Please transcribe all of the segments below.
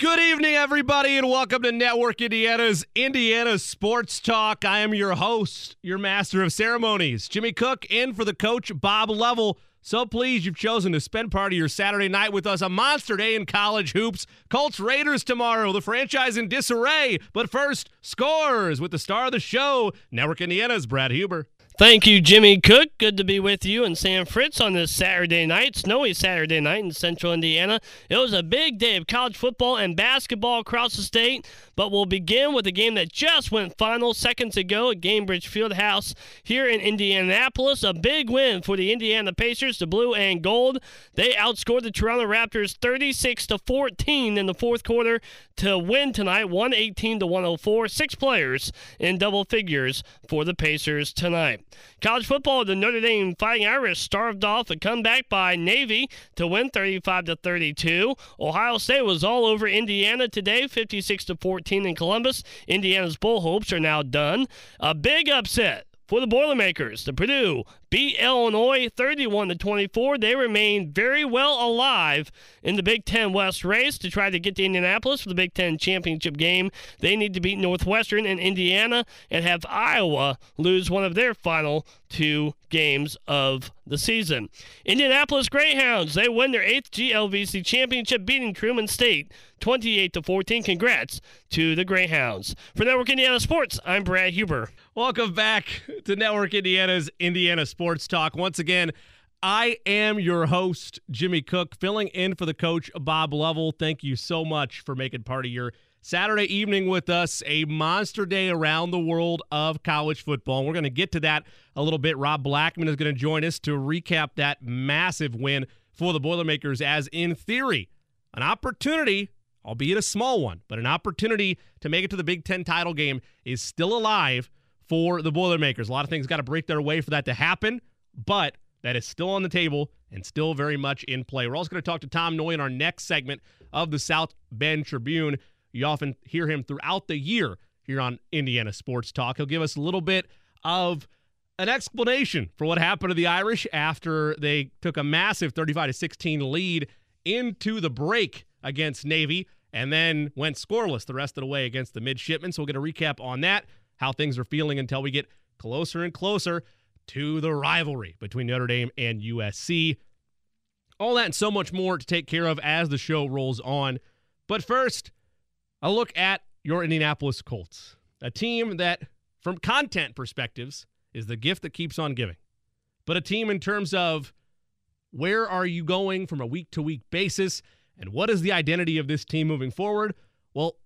Good evening, everybody, and welcome to Network Indiana's Indiana Sports Talk. I am your host, your master of ceremonies, Jimmy Cook, in for the coach, Bob Lovell. So pleased you've chosen to spend part of your Saturday night with us. A monster day in college hoops. Colts Raiders tomorrow. The franchise in disarray. But first, scores with the star of the show, Network Indiana's Brad Huber. Thank you, Jimmy Cook. Good to be with you and Sam Fritz on this Saturday night, snowy Saturday night in central Indiana. It was a big day of college football and basketball across the state, but we'll begin with a game that just went final seconds ago at Gainbridge Fieldhouse here in Indianapolis. A big win for the Indiana Pacers, the blue and gold. They outscored the Toronto Raptors 36 to 14 in the fourth quarter to win tonight, 118 to 104. Six players in double figures for the Pacers tonight. College football, the Notre Dame Fighting Irish starved off a comeback by Navy to win 35 to 32. Ohio State was all over Indiana today, 56 to 14 in Columbus. Indiana's bull hopes are now done. A big upset for the Boilermakers. The Purdue beat Illinois 31 to 24. They remain very well alive in the Big Ten West race to try to get to Indianapolis for the Big Ten championship game. They need to beat Northwestern and Indiana and have Iowa lose one of their final two games of the season. Indianapolis Greyhounds, they win their eighth GLVC championship, beating Truman State 28 to 14. Congrats to the Greyhounds. For Network Indiana Sports, I'm Brad Huber. Welcome back to Network Indiana's Indiana Sports Talk. Once again, I am your host, Jimmy Cook, filling in for the coach, Bob Lovell. Thank you so much for making part of your Saturday evening with us. A monster day around the world of college football. And we're going to get to that a little bit. Rob Blackman is going to join us to recap that massive win for the Boilermakers, as in theory, an opportunity albeit a small one, but an opportunity to make it to the Big Ten title game is still alive for the Boilermakers. A lot of things got to break their way for that to happen, but that is still on the table and still very much in play. We're also going to talk to Tom Noie in our next segment of the South Bend Tribune. You often hear him throughout the year here on Indiana Sports Talk. He'll give us a little bit of an explanation for what happened to the Irish after they took a massive 35 to 16 lead into the break against Navy and then went scoreless the rest of the way against the midshipmen. So we'll get a recap on that, how things are feeling until we get closer and closer to the rivalry between Notre Dame and USC. All that and so much more to take care of as the show rolls on. But first, a look at your Indianapolis Colts, a team that, from content perspectives, is the gift that keeps on giving. But a team in terms of where are you going from a week to week basis and what is the identity of this team moving forward? Well,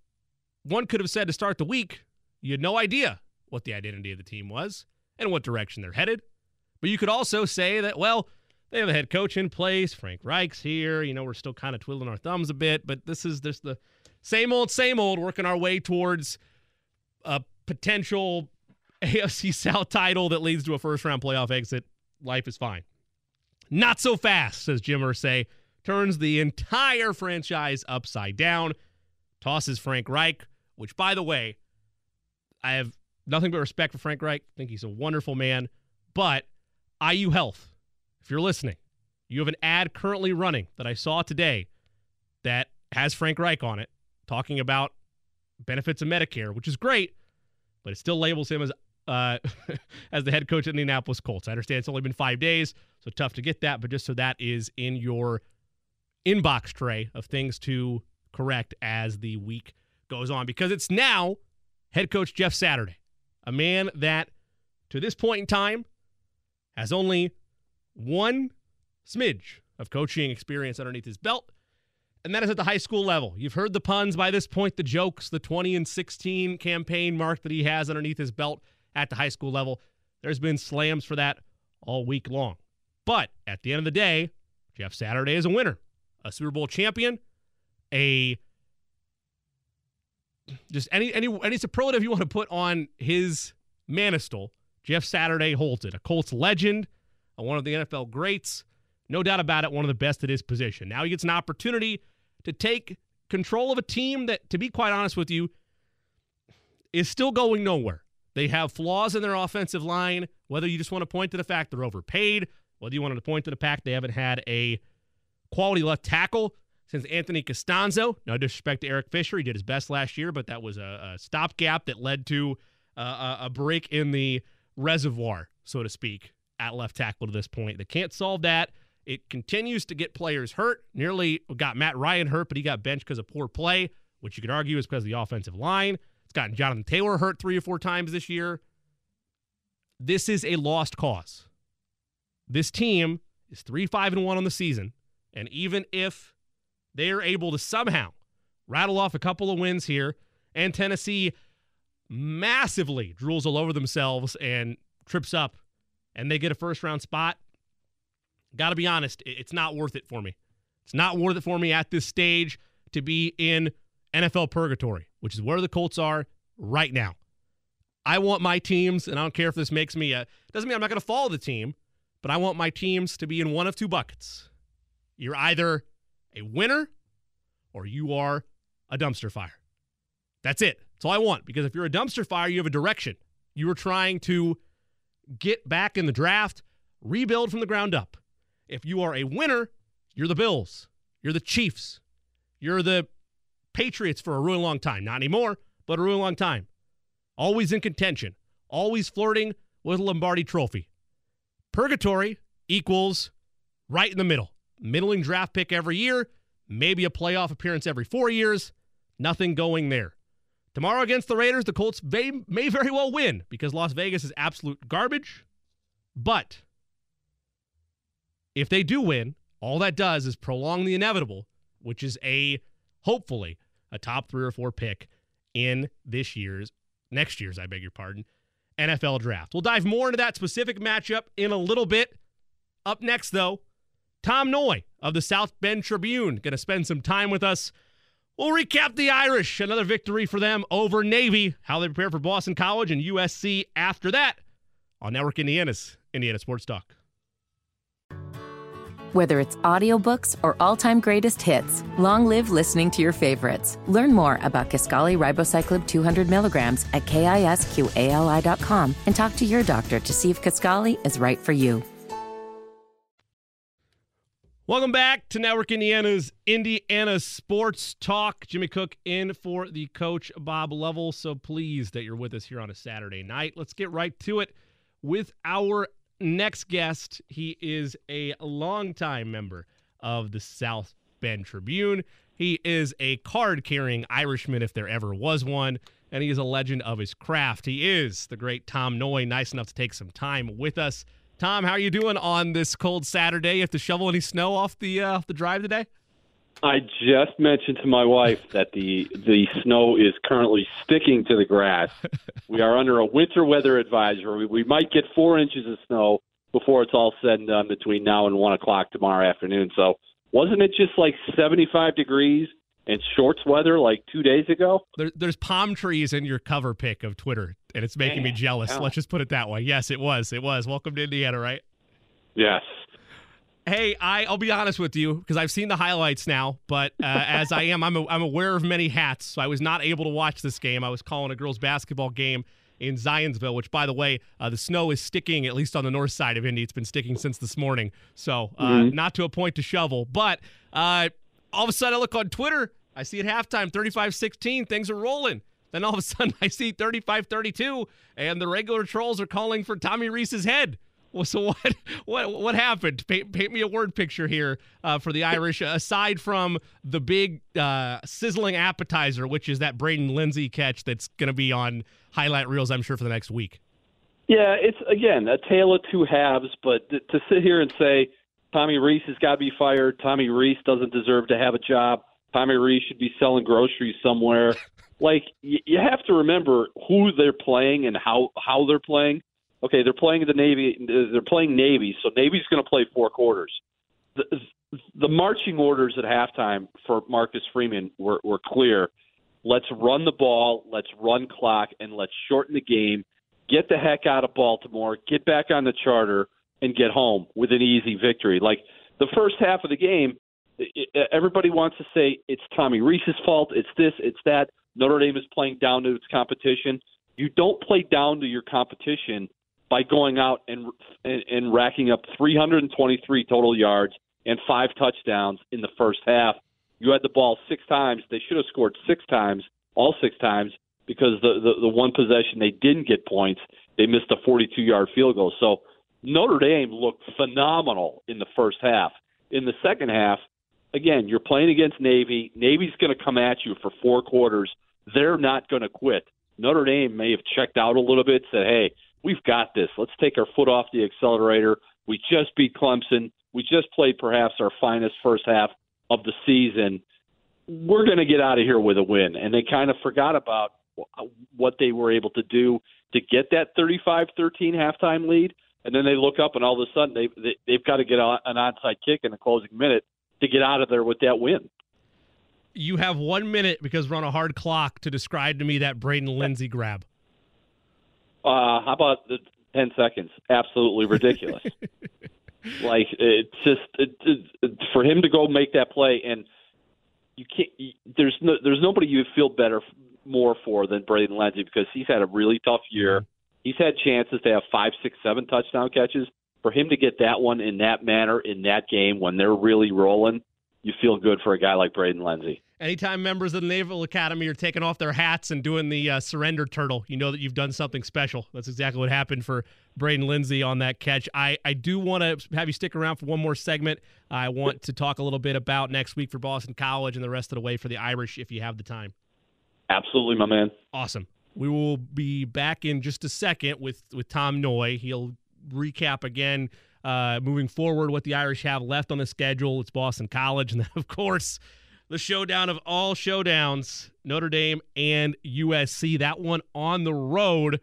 one could have said to start the week, you had no idea what the identity of the team was and what direction they're headed. But you could also say that, well, they have a head coach in place. Frank Reich's here. You know, we're still kind of twiddling our thumbs a bit, but this is just the same old, same old, working our way towards a potential AFC South title that leads to a first round playoff exit. Life is fine. Not so fast, says Jim Irsay turns the entire franchise upside down, tosses Frank Reich, which, by the way, I have nothing but respect for Frank Reich. I think he's a wonderful man. But IU Health, if you're listening, you have an ad currently running that I saw today that has Frank Reich on it talking about benefits of Medicare, which is great, but it still labels him as uh, as the head coach of the Indianapolis Colts. I understand it's only been five days, so tough to get that, but just so that is in your inbox tray of things to correct as the week goes on because it's now head coach Jeff Saturday, a man that to this point in time has only one smidge of coaching experience underneath his belt, and that is at the high school level. You've heard the puns by this point, the jokes, the 20 and 16 campaign mark that he has underneath his belt at the high school level. There's been slams for that all week long. But at the end of the day, Jeff Saturday is a winner a Super Bowl champion, a just any any any superlative you want to put on his mantle, Jeff Saturday it. A Colts legend, one of the NFL greats, no doubt about it, one of the best at his position. Now he gets an opportunity to take control of a team that, to be quite honest with you, is still going nowhere. They have flaws in their offensive line, whether you just want to point to the fact they're overpaid, whether you want to point to the fact they haven't had a quality left tackle since Anthony Castonzo. No disrespect to Eric Fisher. He did his best last year, but that was a, a stopgap that led to uh, a break in the reservoir, so to speak, at left tackle to this point. They can't solve that. It continues to get players hurt. Nearly got Matt Ryan hurt, but he got benched because of poor play, which you could argue is because of the offensive line. It's gotten Jonathan Taylor hurt three or four times this year. This is a lost cause. This team is 3 5 and 1 on the season. And even if they're able to somehow rattle off a couple of wins here, and Tennessee massively drools all over themselves and trips up, and they get a first round spot, got to be honest, it's not worth it for me. It's not worth it for me at this stage to be in NFL purgatory, which is where the Colts are right now. I want my teams, and I don't care if this makes me a, doesn't mean I'm not going to follow the team, but I want my teams to be in one of two buckets. You're either a winner or you are a dumpster fire. That's it. That's all I want. Because if you're a dumpster fire, you have a direction. You are trying to get back in the draft, rebuild from the ground up. If you are a winner, you're the Bills, you're the Chiefs, you're the Patriots for a really long time. Not anymore, but a really long time. Always in contention, always flirting with a Lombardi trophy. Purgatory equals right in the middle. Middling draft pick every year, maybe a playoff appearance every four years. Nothing going there. Tomorrow against the Raiders, the Colts may, may very well win because Las Vegas is absolute garbage. But if they do win, all that does is prolong the inevitable, which is a hopefully a top three or four pick in this year's, next year's, I beg your pardon, NFL draft. We'll dive more into that specific matchup in a little bit. Up next, though, Tom Noie of the South Bend Tribune going to spend some time with us. We'll recap the Irish, another victory for them over Navy, how they prepare for Boston College and USC after that on Network Indiana's Indiana Sports Talk. Whether it's audiobooks or all-time greatest hits, long live listening to your favorites. Learn more about Kisqali Ribociclib 200 milligrams at kisqali.com and talk to your doctor to see if Kisqali is right for you. Welcome back to Network Indiana's Indiana Sports Talk. Jimmy Cook in for the coach, Bob Lovell. So pleased that you're with us here on a Saturday night. Let's get right to it with our next guest, he is a longtime member of the South Bend Tribune. He is a card carrying Irishman, if there ever was one, and he is a legend of his craft. He is the great Tom Noie. nice enough to take some time with us. Tom, how are you doing on this cold Saturday? You have to shovel any snow off the uh, off the drive today? I just mentioned to my wife that the the snow is currently sticking to the grass. we are under a winter weather advisory. We might get four inches of snow before it's all said and done between now and one o'clock tomorrow afternoon. So wasn't it just like seventy five degrees and shorts weather like two days ago? There, there's palm trees in your cover pic of Twitter, and it's making me jealous. Let's just put it that way. Yes, it was. It was. Welcome to Indiana, right? Yes. Hey, I, I'll be honest with you because I've seen the highlights now, but uh, as I am, I'm, a, I'm aware of many hats. So I was not able to watch this game. I was calling a girls' basketball game in Zionsville, which, by the way, uh, the snow is sticking, at least on the north side of Indy. It's been sticking since this morning. So uh, mm-hmm. not to a point to shovel. But uh, all of a sudden, I look on Twitter. I see at halftime 35 16, things are rolling. Then all of a sudden, I see 35 32, and the regular trolls are calling for Tommy Rees's head. Well, so what? What? What happened? Paint, paint me a word picture here uh, for the Irish. Aside from the big uh, sizzling appetizer, which is that Braden Lenzy catch that's going to be on highlight reels, I'm sure, for the next week. Yeah, it's again a tale of two halves. But to, to sit here and say Tommy Rees has got to be fired, Tommy Rees doesn't deserve to have a job, Tommy Rees should be selling groceries somewhere. Like you have to remember who they're playing and how how they're playing okay, they're playing the Navy. They're playing Navy, so Navy's going to play four quarters. The, the marching orders at halftime for Marcus Freeman were, were clear. let's run the ball, let's run clock, and let's shorten the game. Get the heck out of Baltimore, get back on the charter, and get home with an easy victory. Like the first half of the game, everybody wants to say it's Tommy Rees's fault, it's this, it's that. Notre Dame is playing down to its competition. You don't play down to your competition by going out and and, and racking up 323 total yards and five touchdowns in the first half. You had the ball six times. They should have scored six times, all six times, because the the, the one possession they didn't get points, they missed a 42 yard field goal. So Notre Dame looked phenomenal in the first half. In the second half, again, you're playing against Navy. Navy's going to come at you for four quarters. They're not going to quit. Notre Dame may have checked out a little bit, said, hey, we've got this. Let's take our foot off the accelerator. We just beat Clemson. We just played perhaps our finest first half of the season. We're going to get out of here with a win. And they kind of forgot about what they were able to do to get that 35 13 halftime lead. And then they look up, and all of a sudden they, they, they've got to get an onside kick in the closing minute to get out of there with that win. You have one minute because we're on a hard clock to describe to me that Braden Lenzy grab. Uh, how about the ten seconds? Absolutely ridiculous. like it's just it, it, for him to go make that play, and you can't. There's no, there's nobody you feel better more for than Braden Lenzy because he's had a really tough year. Mm-hmm. He's had chances to have five, six, seven touchdown catches. For him to get that one in that manner in that game when they're really rolling, you feel good for a guy like Braden Lenzy. Anytime members of the Naval Academy are taking off their hats and doing the uh, surrender turtle, you know that you've done something special. That's exactly what happened for Braden Lenzy on that catch. I, I do want to have you stick around for one more segment. I want to talk a little bit about next week for Boston College and the rest of the way for the Irish if you have the time. Absolutely, my man. Awesome. We will be back in just a second with, with Tom Noie. He'll recap again uh, moving forward what the Irish have left on the schedule. It's Boston College. And then, of course, the showdown of all showdowns Notre Dame and USC. That one on the road.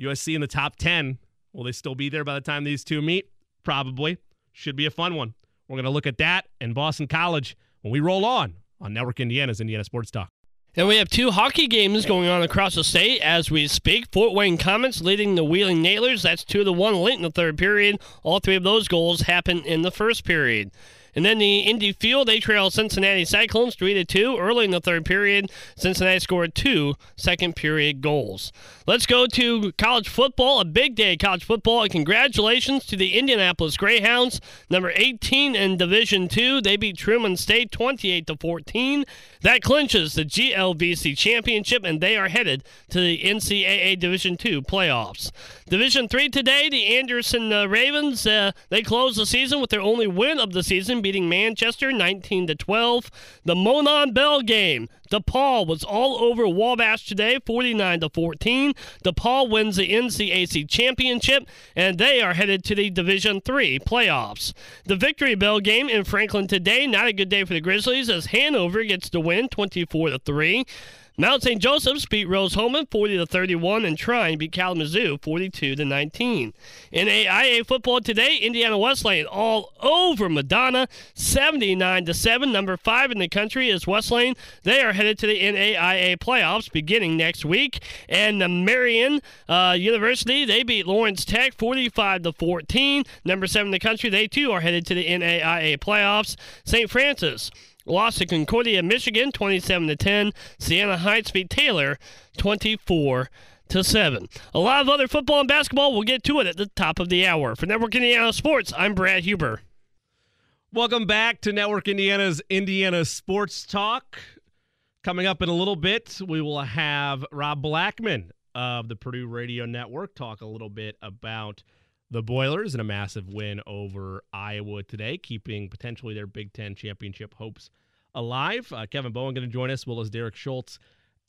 USC in the top 10. Will they still be there by the time these two meet? Probably. Should be a fun one. We're going to look at that and Boston College when we roll on on Network Indiana's Indiana Sports Talk. And we have two hockey games going on across the state as we speak. Fort Wayne Komets leading the Wheeling Nailers. That's two to one late in the third period. All three of those goals happened in the first period. And then the Indy Fuel, they trail Cincinnati Cyclones 3 to 2 early in the third period. Cincinnati scored two second period goals. Let's go to college football, a big day of college football. And congratulations to the Indianapolis Greyhounds, number 18 in Division 2. They beat Truman State 28 to 14. That clinches the GLVC championship, and they are headed to the NCAA Division 2 playoffs. Division 3 today, the Anderson uh, Ravens, uh, they close the season with their only win of the season beating Manchester 19 to 12. The Monon Bell game. DePauw was all over Wabash today, 49 to 14. DePauw wins the NCAC championship, and they are headed to the Division Three playoffs. The Victory Bell game in Franklin today, not a good day for the Grizzlies as Hanover gets the win, 24 to 3. Mount St. Joseph's beat Rose-Hulman 40 to 31 and Trine beat Kalamazoo 42 to 19. In AIA football today, Indiana Wesleyan all over Madonna 79 to 7. Number 5 in the country is Wesleyan. They are headed to the NAIA playoffs beginning next week. And the Marian uh, University, they beat Lawrence Tech 45 to 14. Number 7 in the country, they too are headed to the NAIA playoffs. St. Francis Lost to Concordia, Michigan, 27 to 10. Siena Heights beat Taylor, 24 to 7. A lot of other football and basketball. We'll get to it at the top of the hour. For Network Indiana Sports, I'm Brad Huber. Welcome back to Network Indiana's Indiana Sports Talk. Coming up in a little bit, we will have Rob Blackman of the Purdue Radio Network talk a little bit about the Boilers in a massive win over Iowa today, keeping potentially their Big Ten championship hopes alive. Uh, Kevin Bowen going to join us, as well as Derek Schultz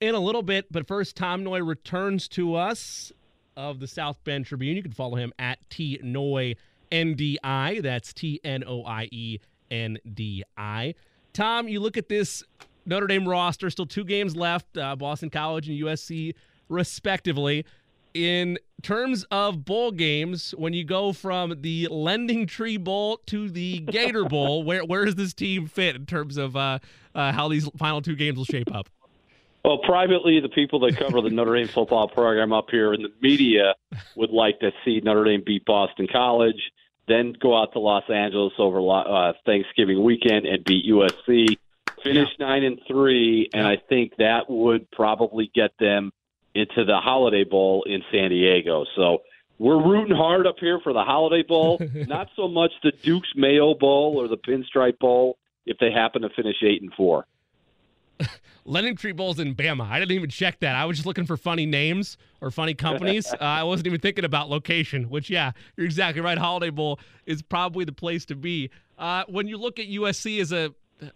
in a little bit. But first, Tom Noie returns to us of the South Bend Tribune. You can follow him at T Noie NDI. That's T N O I E N D I. Tom, you look at this Notre Dame roster, still two games left, uh, Boston College and USC respectively in terms of bowl games, when you go from the Lending Tree Bowl to the Gator Bowl, where where does this team fit in terms of uh, uh, how these final two games will shape up? Well, privately, the people that cover the Notre Dame football program up here in the media would like to see Notre Dame beat Boston College, then go out to Los Angeles over uh, Thanksgiving weekend and beat USC, finish yeah. nine and three, and I think that would probably get them into the Holiday Bowl in San Diego. So we're rooting hard up here for the Holiday Bowl, not so much the Duke's Mayo Bowl or the Pinstripe Bowl if they happen to finish eight and four. Lending Tree Bowl's in Bama. I didn't even check that. I was just looking for funny names or funny companies. uh, I wasn't even thinking about location, which, yeah, you're exactly right. Holiday Bowl is probably the place to be. Uh, when you look at USC as a,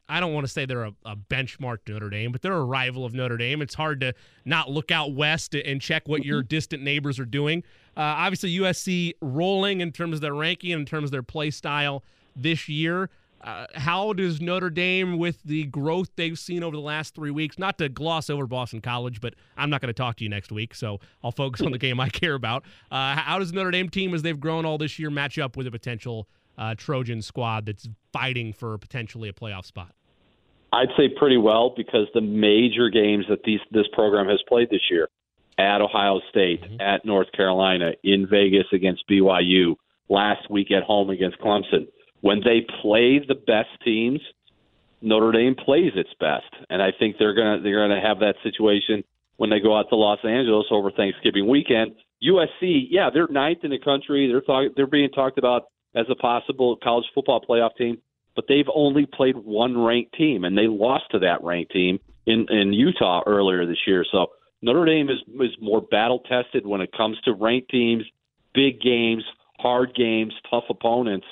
I don't want to say they're a, a, benchmark to Notre Dame, but they're a rival of Notre Dame. It's hard to not look out west and check what your mm-hmm. distant neighbors are doing. Uh, obviously, USC rolling in terms of their ranking, and in terms of their play style this year. Uh, how does Notre Dame, with the growth they've seen over the last three weeks, not to gloss over Boston College, but I'm not going to talk to you next week, so I'll focus on the game I care about. Uh, how does Notre Dame team, as they've grown all this year, match up with a potential uh, Trojan squad that's fighting for potentially a playoff spot? I'd say pretty well because the major games that these this program has played this year at Ohio State, mm-hmm. at North Carolina, in Vegas against BYU, last week at home against Clemson when they play the best teams, Notre Dame plays its best, and I think they're gonna they're gonna have that situation when they go out to Los Angeles over Thanksgiving weekend. USC, yeah, they're ninth in the country. They're talk, they're being talked about as a possible college football playoff team, but they've only played one ranked team, and they lost to that ranked team in in Utah earlier this year. So Notre Dame is is more battle tested when it comes to ranked teams, big games, hard games, tough opponents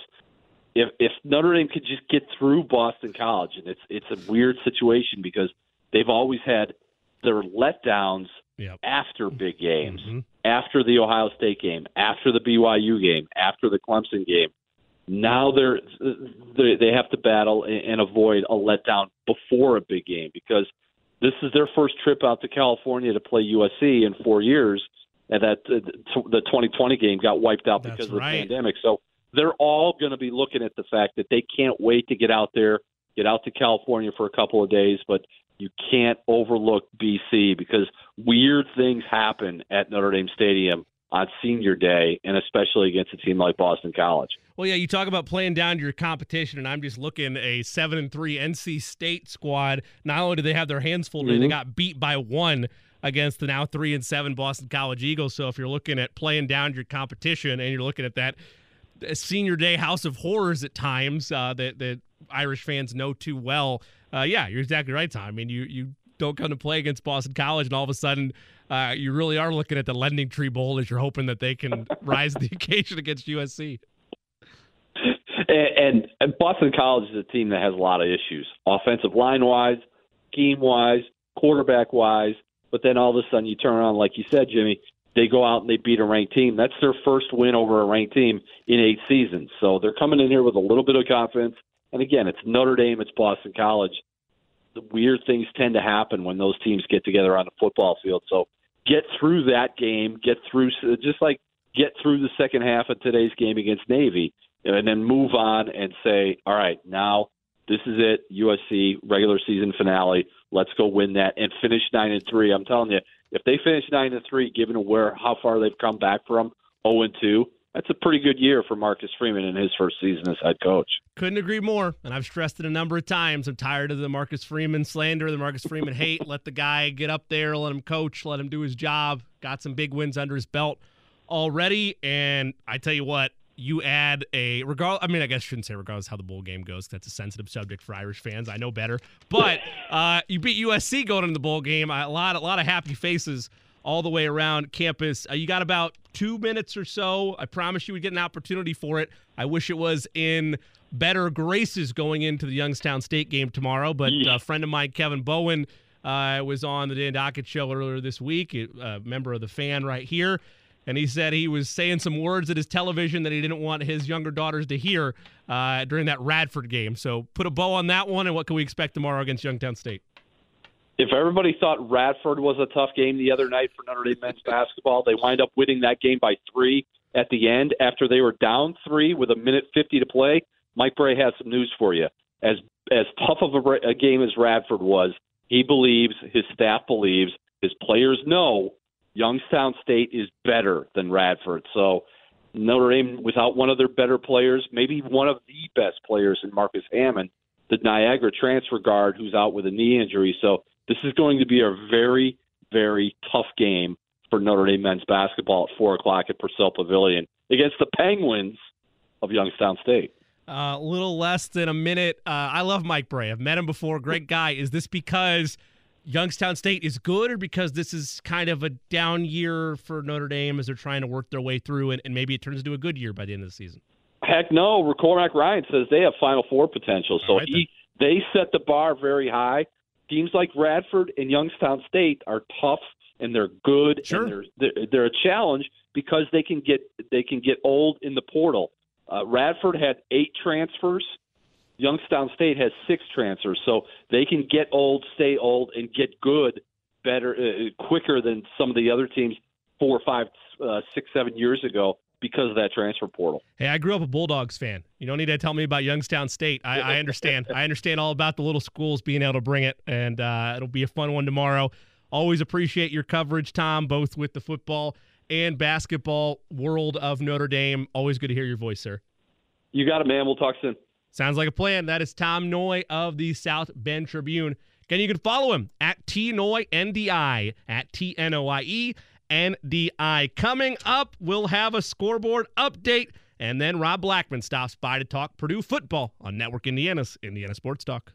if if Notre Dame could just get through Boston College, and it's it's a weird situation because they've always had their letdowns yep. after big games, mm-hmm. after the Ohio State game, after the BYU game, after the Clemson game. Now they're they have to battle and avoid a letdown before a big game because this is their first trip out to California to play USC in four years, and that uh, the 2020 game got wiped out because That's of the right. pandemic. So they're all going to be looking at the fact that they can't wait to get out there, get out to California for a couple of days, but you can't overlook BC because weird things happen at Notre Dame Stadium on senior day and especially against a team like Boston College. Well, yeah, you talk about playing down to your competition, and I'm just looking a seven and three NC State squad. Not only do they have their hands full, mm-hmm. they got beat by one against the now three and seven Boston College Eagles. So if you're looking at playing down your competition and you're looking at that senior day house of horrors at times uh, that that Irish fans know too well. Uh, yeah, you're exactly right, Tom. I mean, you you don't come to play against Boston College, and all of a sudden, uh, you really are looking at the Lending Tree Bowl as you're hoping that they can rise to the occasion against USC. And, and Boston College is a team that has a lot of issues, offensive line wise, scheme wise, quarterback wise. But then all of a sudden, you turn around, like you said, Jimmy, they go out and they beat a ranked team. That's their first win over a ranked team in eight seasons. So they're coming in here with a little bit of confidence. And again, it's Notre Dame, it's Boston College. The weird things tend to happen when those teams get together on the football field. So get through that game, get through just like get through the second half of today's game against Navy, and then move on and say, all right, now this is it, USC regular season finale. Let's go win that and finish nine and three. I'm telling you, if they finish nine and three, given where how far they've come back from zero oh and two, that's a pretty good year for Marcus Freeman in his first season as head coach. Couldn't agree more. And I've stressed it a number of times. I'm tired of the Marcus Freeman slander, the Marcus Freeman hate. Let the guy get up there, let him coach, let him do his job. Got some big wins under his belt already. And I tell you what, you add a regard. I mean, I guess I shouldn't say regardless how the bowl game goes. That's a sensitive subject for Irish fans. I know better. But uh, you beat USC going into the bowl game. A lot, a lot of happy faces all the way around campus. Uh, you got about two minutes or so. I promise you would get an opportunity for it. I wish it was in better graces going into the Youngstown State game tomorrow. But a friend of mine, Kevin Bowen, uh, was on the Dan Dakich show earlier this week. A member of the fan right here and he said he was saying some words at his television that he didn't want his younger daughters to hear uh, during that Radford game. So put a bow on that one, and what can we expect tomorrow against Youngstown State? If everybody thought Radford was a tough game the other night for Notre Dame men's basketball, they wind up winning that game by three at the end after they were down three with a minute 50 to play. Mike Brey has some news for you. As as tough of a, a game as Radford was, he believes, his staff believes, his players know Youngstown State is better than Radford. So Notre Dame, without one of their better players, maybe one of the best players in Marcus Hammond, the Niagara transfer guard who's out with a knee injury. So this is going to be a very, very tough game for Notre Dame men's basketball at 4 o'clock at Purcell Pavilion against the Penguins of Youngstown State. A uh, little less than a minute. Uh, I love Mike Brey. I've met him before. Great guy. Is this because Youngstown State is good or because this is kind of a down year for Notre Dame as they're trying to work their way through and, and maybe it turns into a good year by the end of the season? Heck no. Cormac Ryan says they have Final Four potential. So right he, they set the bar very high. Teams like Radford and Youngstown State are tough and they're good sure. and they're, they're they're a challenge because they can get they can get old in the portal. Uh, Radford had eight transfers. Youngstown State has six transfers, so they can get old, stay old, and get good better uh, quicker than some of the other teams four, five, uh, six, seven years ago because of that transfer portal. Hey, I grew up a Bulldogs fan. You don't need to tell me about Youngstown State. I, I understand. I understand all about the little schools being able to bring it, and uh, it'll be a fun one tomorrow. Always appreciate your coverage, Tom, both with the football and basketball world of Notre Dame. Always good to hear your voice, sir. You got it, man. We'll talk soon. Sounds like a plan. That is Tom Noie of the South Bend Tribune. Again, you can follow him at T Noie NDI at T N O I E N D I. Coming up, we'll have a scoreboard update, and then Rob Blackman stops by to talk Purdue football on Network Indiana's Indiana Sports Talk.